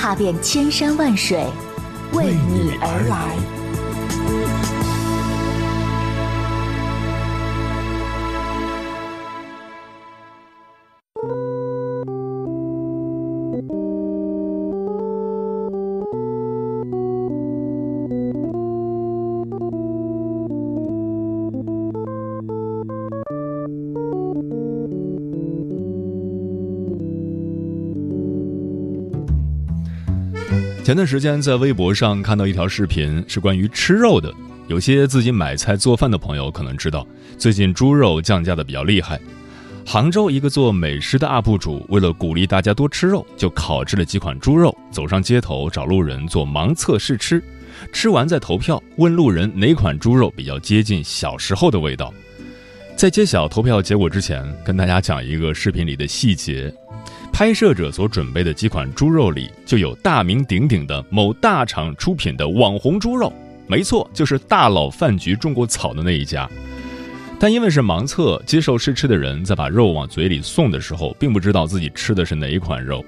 踏遍千山万水，为你而来。前段时间在微博上看到一条视频，是关于吃肉的。有些自己买菜做饭的朋友可能知道，最近猪肉降价的比较厉害。杭州一个做美食的 UP 主，为了鼓励大家多吃肉，就烤制了几款猪肉，走上街头找路人做盲测试吃，吃完再投票，问路人哪款猪肉比较接近小时候的味道。在揭晓投票结果之前，跟大家讲一个视频里的细节。拍摄者所准备的几款猪肉里，就有大名鼎鼎的某大厂出品的网红猪肉，没错，就是大佬饭局种过草的那一家。但因为是盲测，接受试吃的人在把肉往嘴里送的时候，并不知道自己吃的是哪一款肉。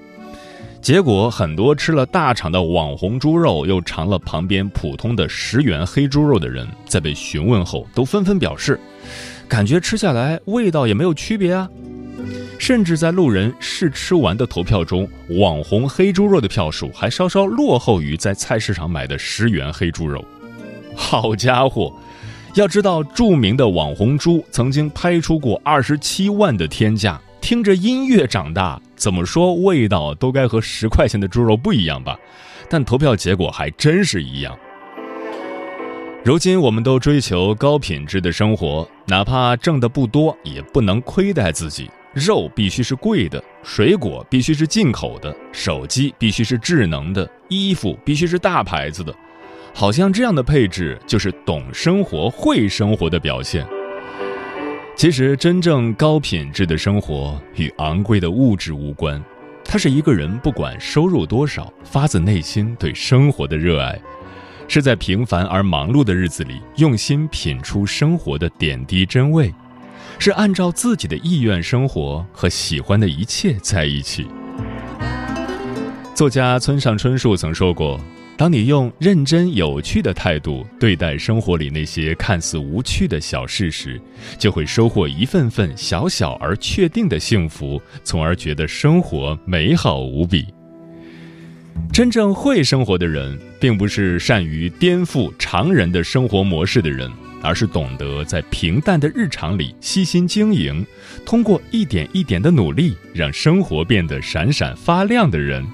结果，很多吃了大厂的网红猪肉，又尝了旁边普通的十元黑猪肉的人，在被询问后，都纷纷表示，感觉吃下来味道也没有区别啊。甚至在路人试吃完的投票中，网红黑猪肉的票数还稍稍落后于在菜市场买的十元黑猪肉。好家伙，要知道著名的网红猪曾经拍出过二十七万的天价，听着音乐长大，怎么说味道都该和十块钱的猪肉不一样吧？但投票结果还真是一样。如今我们都追求高品质的生活，哪怕挣的不多，也不能亏待自己。肉必须是贵的，水果必须是进口的，手机必须是智能的，衣服必须是大牌子的，好像这样的配置就是懂生活、会生活的表现。其实，真正高品质的生活与昂贵的物质无关，它是一个人不管收入多少，发自内心对生活的热爱，是在平凡而忙碌的日子里用心品出生活的点滴真味。是按照自己的意愿生活和喜欢的一切在一起。作家村上春树曾说过：“当你用认真有趣的态度对待生活里那些看似无趣的小事时，就会收获一份份小小而确定的幸福，从而觉得生活美好无比。”真正会生活的人，并不是善于颠覆常人的生活模式的人。而是懂得在平淡的日常里细心经营，通过一点一点的努力，让生活变得闪闪发亮的人。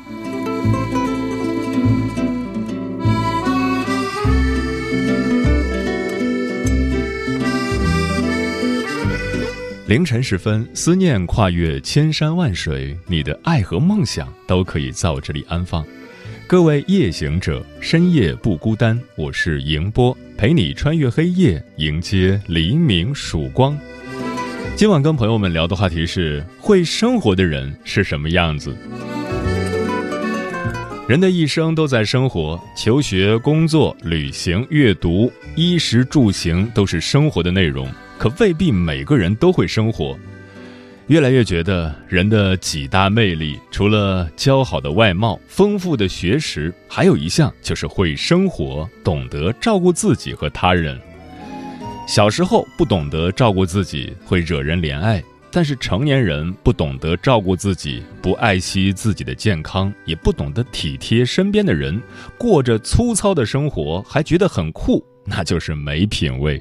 凌晨时分，思念跨越千山万水，你的爱和梦想都可以在我这里安放。各位夜行者，深夜不孤单。我是迎波，陪你穿越黑夜，迎接黎明曙光。今晚跟朋友们聊的话题是：会生活的人是什么样子？人的一生都在生活，求学、工作、旅行、阅读，衣食住行都是生活的内容。可未必每个人都会生活。越来越觉得，人的几大魅力，除了姣好的外貌、丰富的学识，还有一项就是会生活，懂得照顾自己和他人。小时候不懂得照顾自己，会惹人怜爱；但是成年人不懂得照顾自己，不爱惜自己的健康，也不懂得体贴身边的人，过着粗糙的生活，还觉得很酷，那就是没品位。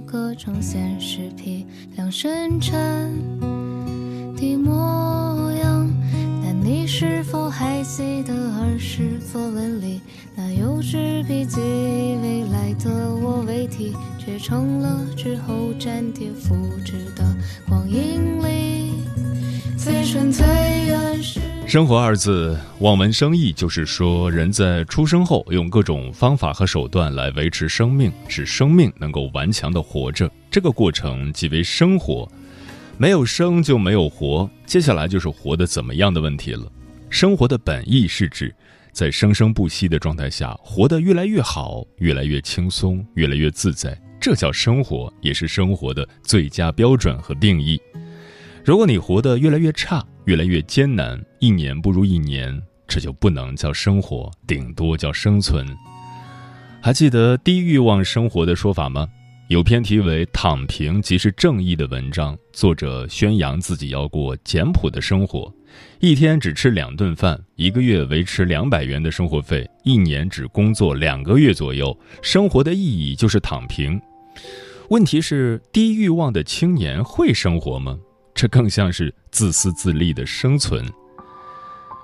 被雕刻成现实批量生产的模样。但你是否还记得儿时作文里那幼稚笔记？未来的我为题，却成了之后粘贴复制的光阴里最纯粹。生活二字望文生义，就是说人在出生后用各种方法和手段来维持生命，使生命能够顽强的活着。这个过程即为生活，没有生就没有活，接下来就是活得怎么样的问题了。生活的本意是指在生生不息的状态下，活得越来越好，越来越轻松，越来越自在，这叫生活，也是生活的最佳标准和定义。如果你活得越来越差，越来越艰难，一年不如一年，这就不能叫生活，顶多叫生存。还记得低欲望生活的说法吗？有篇题为《躺平即是正义》的文章，作者宣扬自己要过简朴的生活，一天只吃两顿饭，一个月维持两百元的生活费，一年只工作两个月左右，生活的意义就是躺平。问题是，低欲望的青年会生活吗？这更像是自私自利的生存。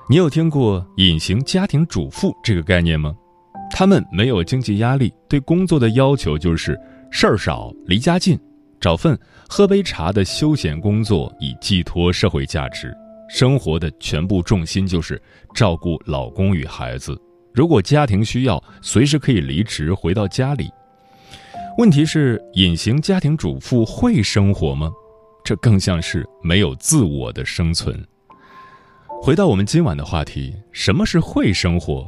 你有听过“隐形家庭主妇”这个概念吗？他们没有经济压力，对工作的要求就是事儿少、离家近，找份喝杯茶的休闲工作，以寄托社会价值。生活的全部重心就是照顾老公与孩子。如果家庭需要，随时可以离职回到家里。问题是，隐形家庭主妇会生活吗？这更像是没有自我的生存。回到我们今晚的话题，什么是会生活？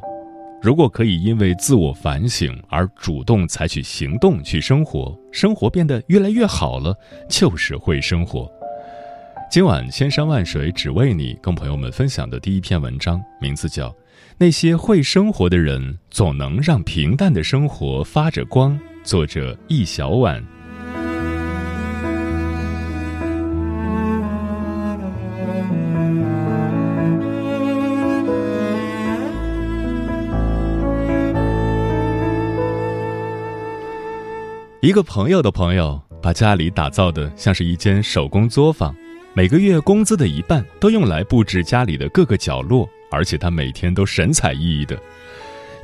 如果可以因为自我反省而主动采取行动去生活，生活变得越来越好了，就是会生活。今晚千山万水只为你，跟朋友们分享的第一篇文章，名字叫《那些会生活的人总能让平淡的生活发着光》，作者易小婉。一个朋友的朋友把家里打造的像是一间手工作坊，每个月工资的一半都用来布置家里的各个角落，而且他每天都神采奕奕的。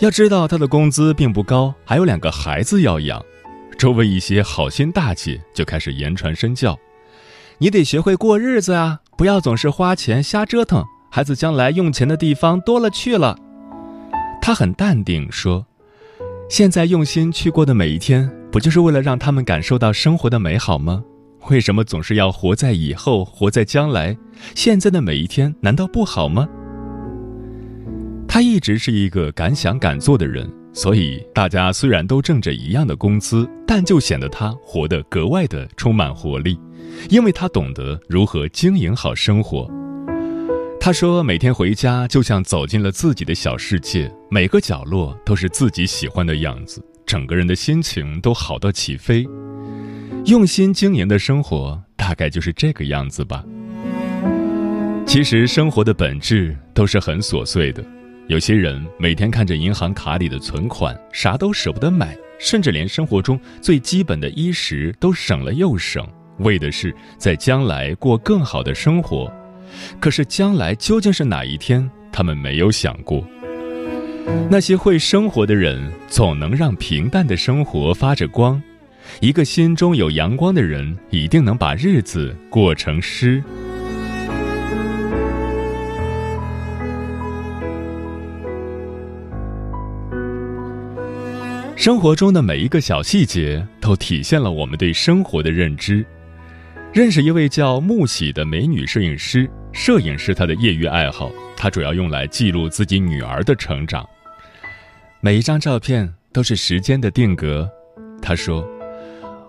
要知道他的工资并不高，还有两个孩子要养。周围一些好心大姐就开始言传身教：“你得学会过日子啊，不要总是花钱瞎折腾，孩子将来用钱的地方多了去了。”他很淡定说：“现在用心去过的每一天。”不就是为了让他们感受到生活的美好吗？为什么总是要活在以后，活在将来？现在的每一天难道不好吗？他一直是一个敢想敢做的人，所以大家虽然都挣着一样的工资，但就显得他活得格外的充满活力，因为他懂得如何经营好生活。他说，每天回家就像走进了自己的小世界，每个角落都是自己喜欢的样子。整个人的心情都好到起飞，用心经营的生活大概就是这个样子吧。其实生活的本质都是很琐碎的，有些人每天看着银行卡里的存款，啥都舍不得买，甚至连生活中最基本的衣食都省了又省，为的是在将来过更好的生活。可是将来究竟是哪一天，他们没有想过。那些会生活的人，总能让平淡的生活发着光。一个心中有阳光的人，一定能把日子过成诗。生活中的每一个小细节，都体现了我们对生活的认知。认识一位叫木喜的美女摄影师，摄影是她的业余爱好，她主要用来记录自己女儿的成长。每一张照片都是时间的定格，他说：“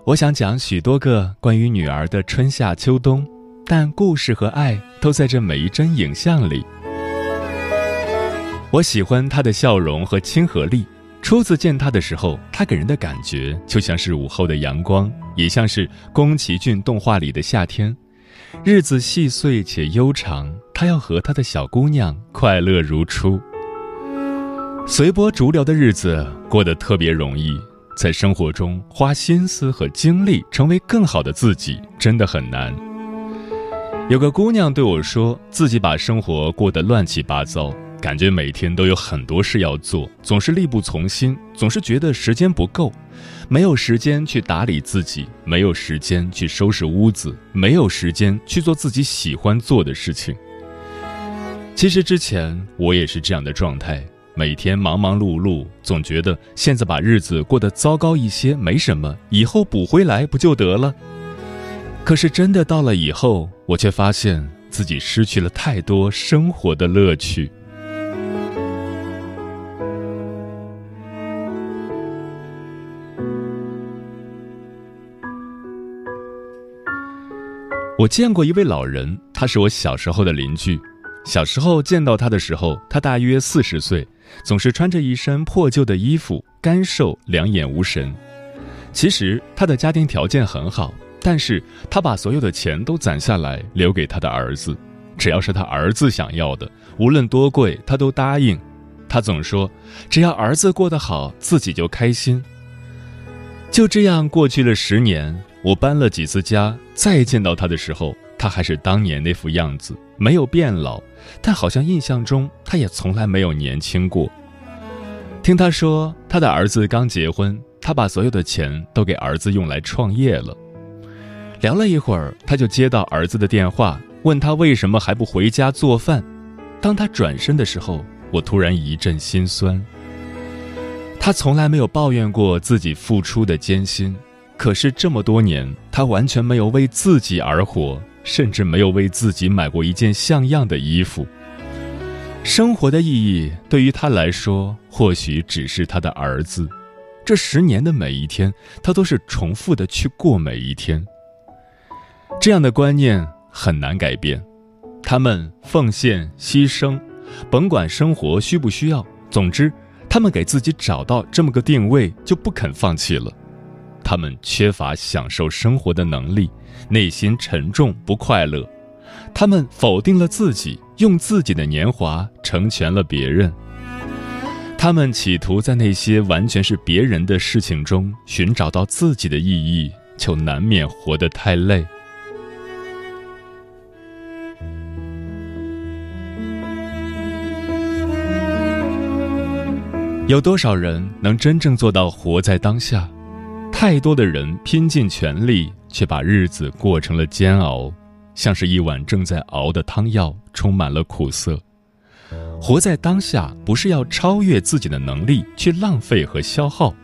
我想讲许多个关于女儿的春夏秋冬，但故事和爱都在这每一帧影像里。我喜欢她的笑容和亲和力。初次见她的时候，她给人的感觉就像是午后的阳光，也像是宫崎骏动画里的夏天。日子细碎且悠长，她要和她的小姑娘快乐如初。”随波逐流的日子过得特别容易，在生活中花心思和精力成为更好的自己真的很难。有个姑娘对我说，自己把生活过得乱七八糟，感觉每天都有很多事要做，总是力不从心，总是觉得时间不够，没有时间去打理自己，没有时间去收拾屋子，没有时间去做自己喜欢做的事情。其实之前我也是这样的状态。每天忙忙碌碌，总觉得现在把日子过得糟糕一些没什么，以后补回来不就得了？可是真的到了以后，我却发现自己失去了太多生活的乐趣。我见过一位老人，他是我小时候的邻居。小时候见到他的时候，他大约四十岁。总是穿着一身破旧的衣服，干瘦，两眼无神。其实他的家庭条件很好，但是他把所有的钱都攒下来留给他的儿子，只要是他儿子想要的，无论多贵，他都答应。他总说，只要儿子过得好，自己就开心。就这样过去了十年，我搬了几次家，再见到他的时候。他还是当年那副样子，没有变老，但好像印象中他也从来没有年轻过。听他说，他的儿子刚结婚，他把所有的钱都给儿子用来创业了。聊了一会儿，他就接到儿子的电话，问他为什么还不回家做饭。当他转身的时候，我突然一阵心酸。他从来没有抱怨过自己付出的艰辛，可是这么多年，他完全没有为自己而活。甚至没有为自己买过一件像样的衣服。生活的意义对于他来说，或许只是他的儿子。这十年的每一天，他都是重复的去过每一天。这样的观念很难改变。他们奉献、牺牲，甭管生活需不需要，总之，他们给自己找到这么个定位，就不肯放弃了。他们缺乏享受生活的能力。内心沉重不快乐，他们否定了自己，用自己的年华成全了别人。他们企图在那些完全是别人的事情中寻找到自己的意义，就难免活得太累。有多少人能真正做到活在当下？太多的人拼尽全力，却把日子过成了煎熬，像是一碗正在熬的汤药，充满了苦涩。活在当下，不是要超越自己的能力去浪费和消耗，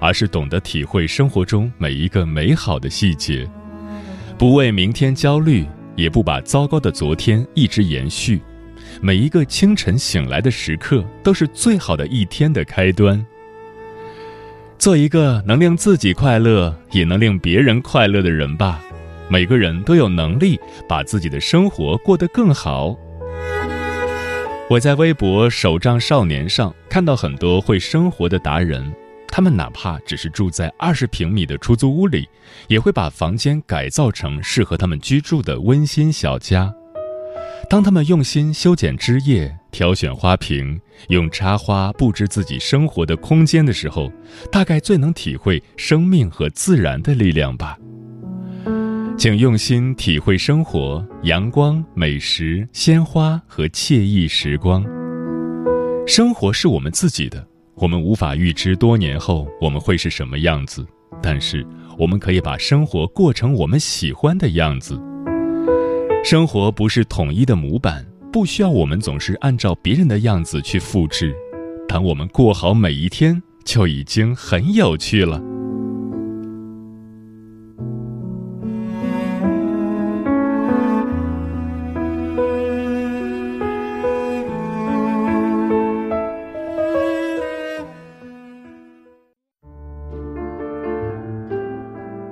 而是懂得体会生活中每一个美好的细节，不为明天焦虑，也不把糟糕的昨天一直延续。每一个清晨醒来的时刻，都是最好的一天的开端。做一个能令自己快乐，也能令别人快乐的人吧。每个人都有能力把自己的生活过得更好。我在微博“手账少年”上看到很多会生活的达人，他们哪怕只是住在二十平米的出租屋里，也会把房间改造成适合他们居住的温馨小家。当他们用心修剪枝叶、挑选花瓶、用插花布置自己生活的空间的时候，大概最能体会生命和自然的力量吧。请用心体会生活、阳光、美食、鲜花和惬意时光。生活是我们自己的，我们无法预知多年后我们会是什么样子，但是我们可以把生活过成我们喜欢的样子。生活不是统一的模板，不需要我们总是按照别人的样子去复制。当我们过好每一天，就已经很有趣了。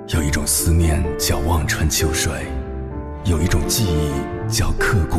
有一种思念叫望穿秋水。有一种记忆叫刻骨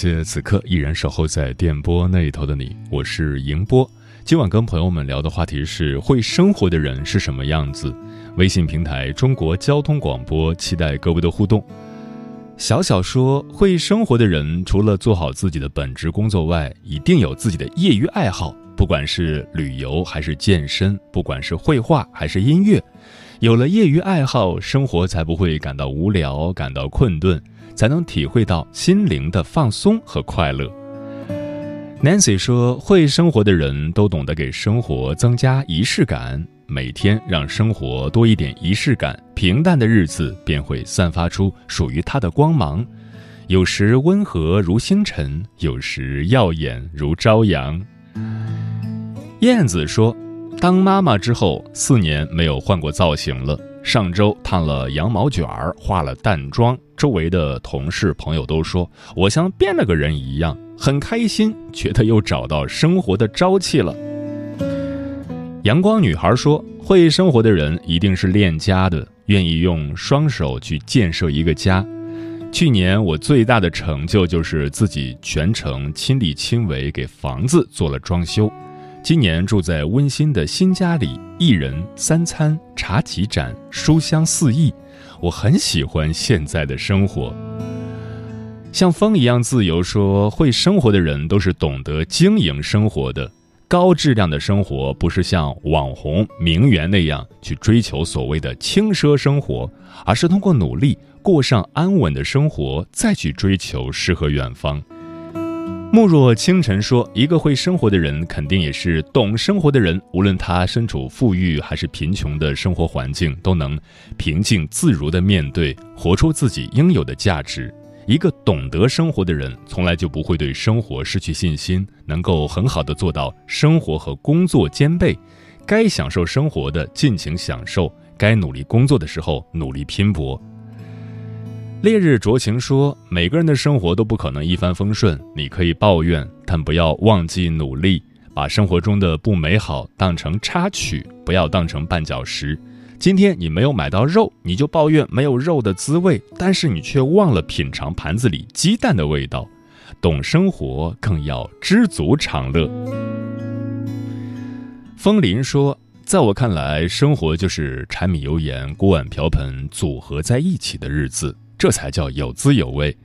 谢此刻依然守候在电波那一头的你，我是迎波。今晚跟朋友们聊的话题是：会生活的人是什么样子？微信平台中国交通广播，期待各位的互动。小小说：会生活的人除了做好自己的本职工作外，一定有自己的业余爱好，不管是旅游还是健身，不管是绘画还是音乐。有了业余爱好，生活才不会感到无聊，感到困顿。才能体会到心灵的放松和快乐。Nancy 说：“会生活的人都懂得给生活增加仪式感，每天让生活多一点仪式感，平淡的日子便会散发出属于它的光芒。有时温和如星辰，有时耀眼如朝阳。”燕子说：“当妈妈之后，四年没有换过造型了。”上周烫了羊毛卷儿，化了淡妆，周围的同事朋友都说我像变了个人一样，很开心，觉得又找到生活的朝气了。阳光女孩说：“会生活的人一定是恋家的，愿意用双手去建设一个家。”去年我最大的成就就是自己全程亲力亲为给房子做了装修。今年住在温馨的新家里，一人三餐，茶几盏，书香四溢。我很喜欢现在的生活，像风一样自由。说会生活的人都是懂得经营生活的，高质量的生活不是像网红名媛那样去追求所谓的轻奢生活，而是通过努力过上安稳的生活，再去追求诗和远方。慕若清晨说：“一个会生活的人，肯定也是懂生活的人。无论他身处富裕还是贫穷的生活环境，都能平静自如地面对，活出自己应有的价值。一个懂得生活的人，从来就不会对生活失去信心，能够很好的做到生活和工作兼备。该享受生活的尽情享受，该努力工作的时候努力拼搏。”烈日灼情说：“每个人的生活都不可能一帆风顺，你可以抱怨，但不要忘记努力，把生活中的不美好当成插曲，不要当成绊脚石。今天你没有买到肉，你就抱怨没有肉的滋味，但是你却忘了品尝盘子里鸡蛋的味道。懂生活，更要知足常乐。风林说：“在我看来，生活就是柴米油盐、锅碗瓢盆组合在一起的日子，这才叫有滋有味。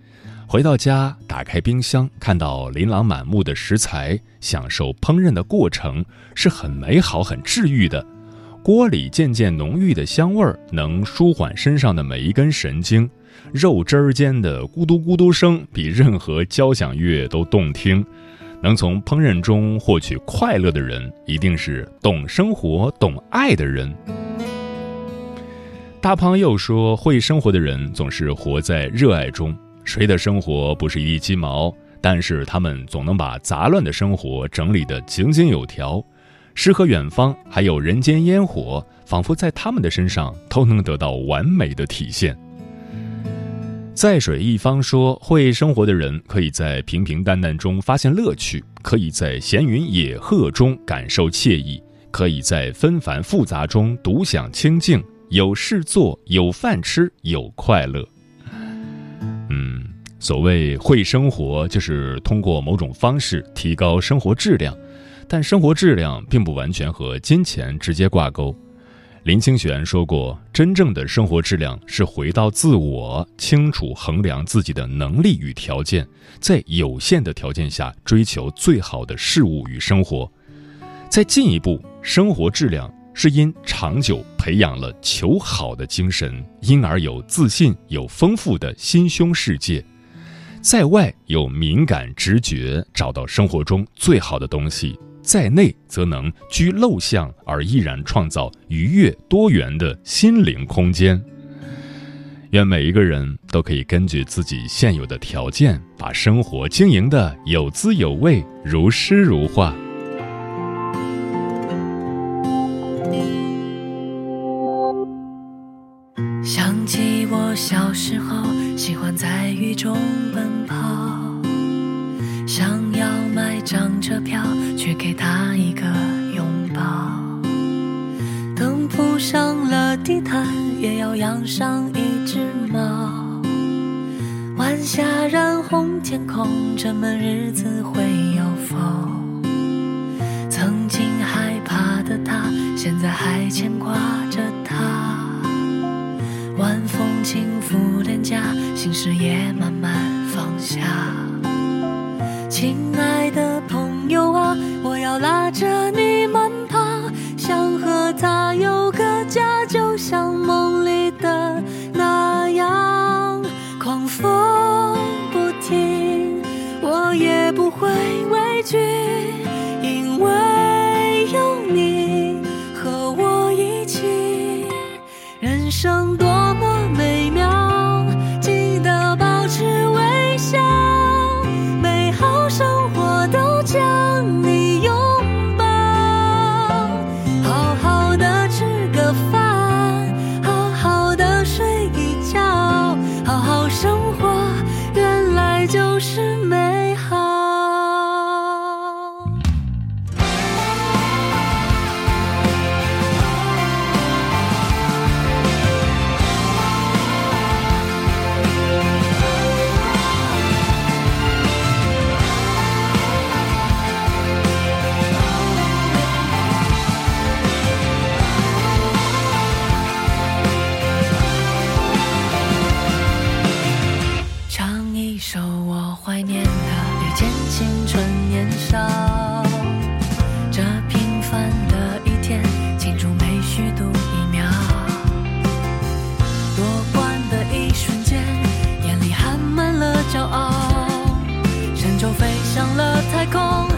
回到家，打开冰箱，看到琳琅满目的食材，享受烹饪的过程，是很美好、很治愈的。锅里渐渐浓郁的香味儿，能舒缓身上的每一根神经。肉汁儿间的咕嘟咕嘟声，比任何交响乐都动听。”能从烹饪中获取快乐的人，一定是懂生活、懂爱的人。大胖又说：“会生活的人总是活在热爱中。谁的生活不是一地鸡毛？但是他们总能把杂乱的生活整理得井井有条。诗和远方，还有人间烟火，仿佛在他们的身上都能得到完美的体现。”在水一方说，会生活的人可以在平平淡淡中发现乐趣，可以在闲云野鹤中感受惬意，可以在纷繁复杂中独享清静。有事做，有饭吃，有快乐。嗯，所谓会生活，就是通过某种方式提高生活质量，但生活质量并不完全和金钱直接挂钩。林清玄说过：“真正的生活质量是回到自我，清楚衡量自己的能力与条件，在有限的条件下追求最好的事物与生活。再进一步，生活质量是因长久培养了求好的精神，因而有自信、有丰富的心胸世界，在外有敏感直觉，找到生活中最好的东西。”在内则能居陋巷而依然创造愉悦多元的心灵空间。愿每一个人都可以根据自己现有的条件，把生活经营的有滋有味、如诗如画。想起我小时候，喜欢在雨中奔跑。想要买张车票，去给他一个拥抱。等铺上了地毯，也要养上一只猫。晚霞染红天空，这么日子会有否。的他，现在还牵挂着他。晚风轻拂脸颊，心事也慢慢放下。亲爱的朋友啊，我要拉着你慢跑，想和他有个家，就像梦里的那样。狂风不停，我也不会畏惧，我怀念的遇见青春年少这平凡的一天庆祝没虚度一秒。夺冠的一瞬间眼里含满了骄傲神舟飞向了太空。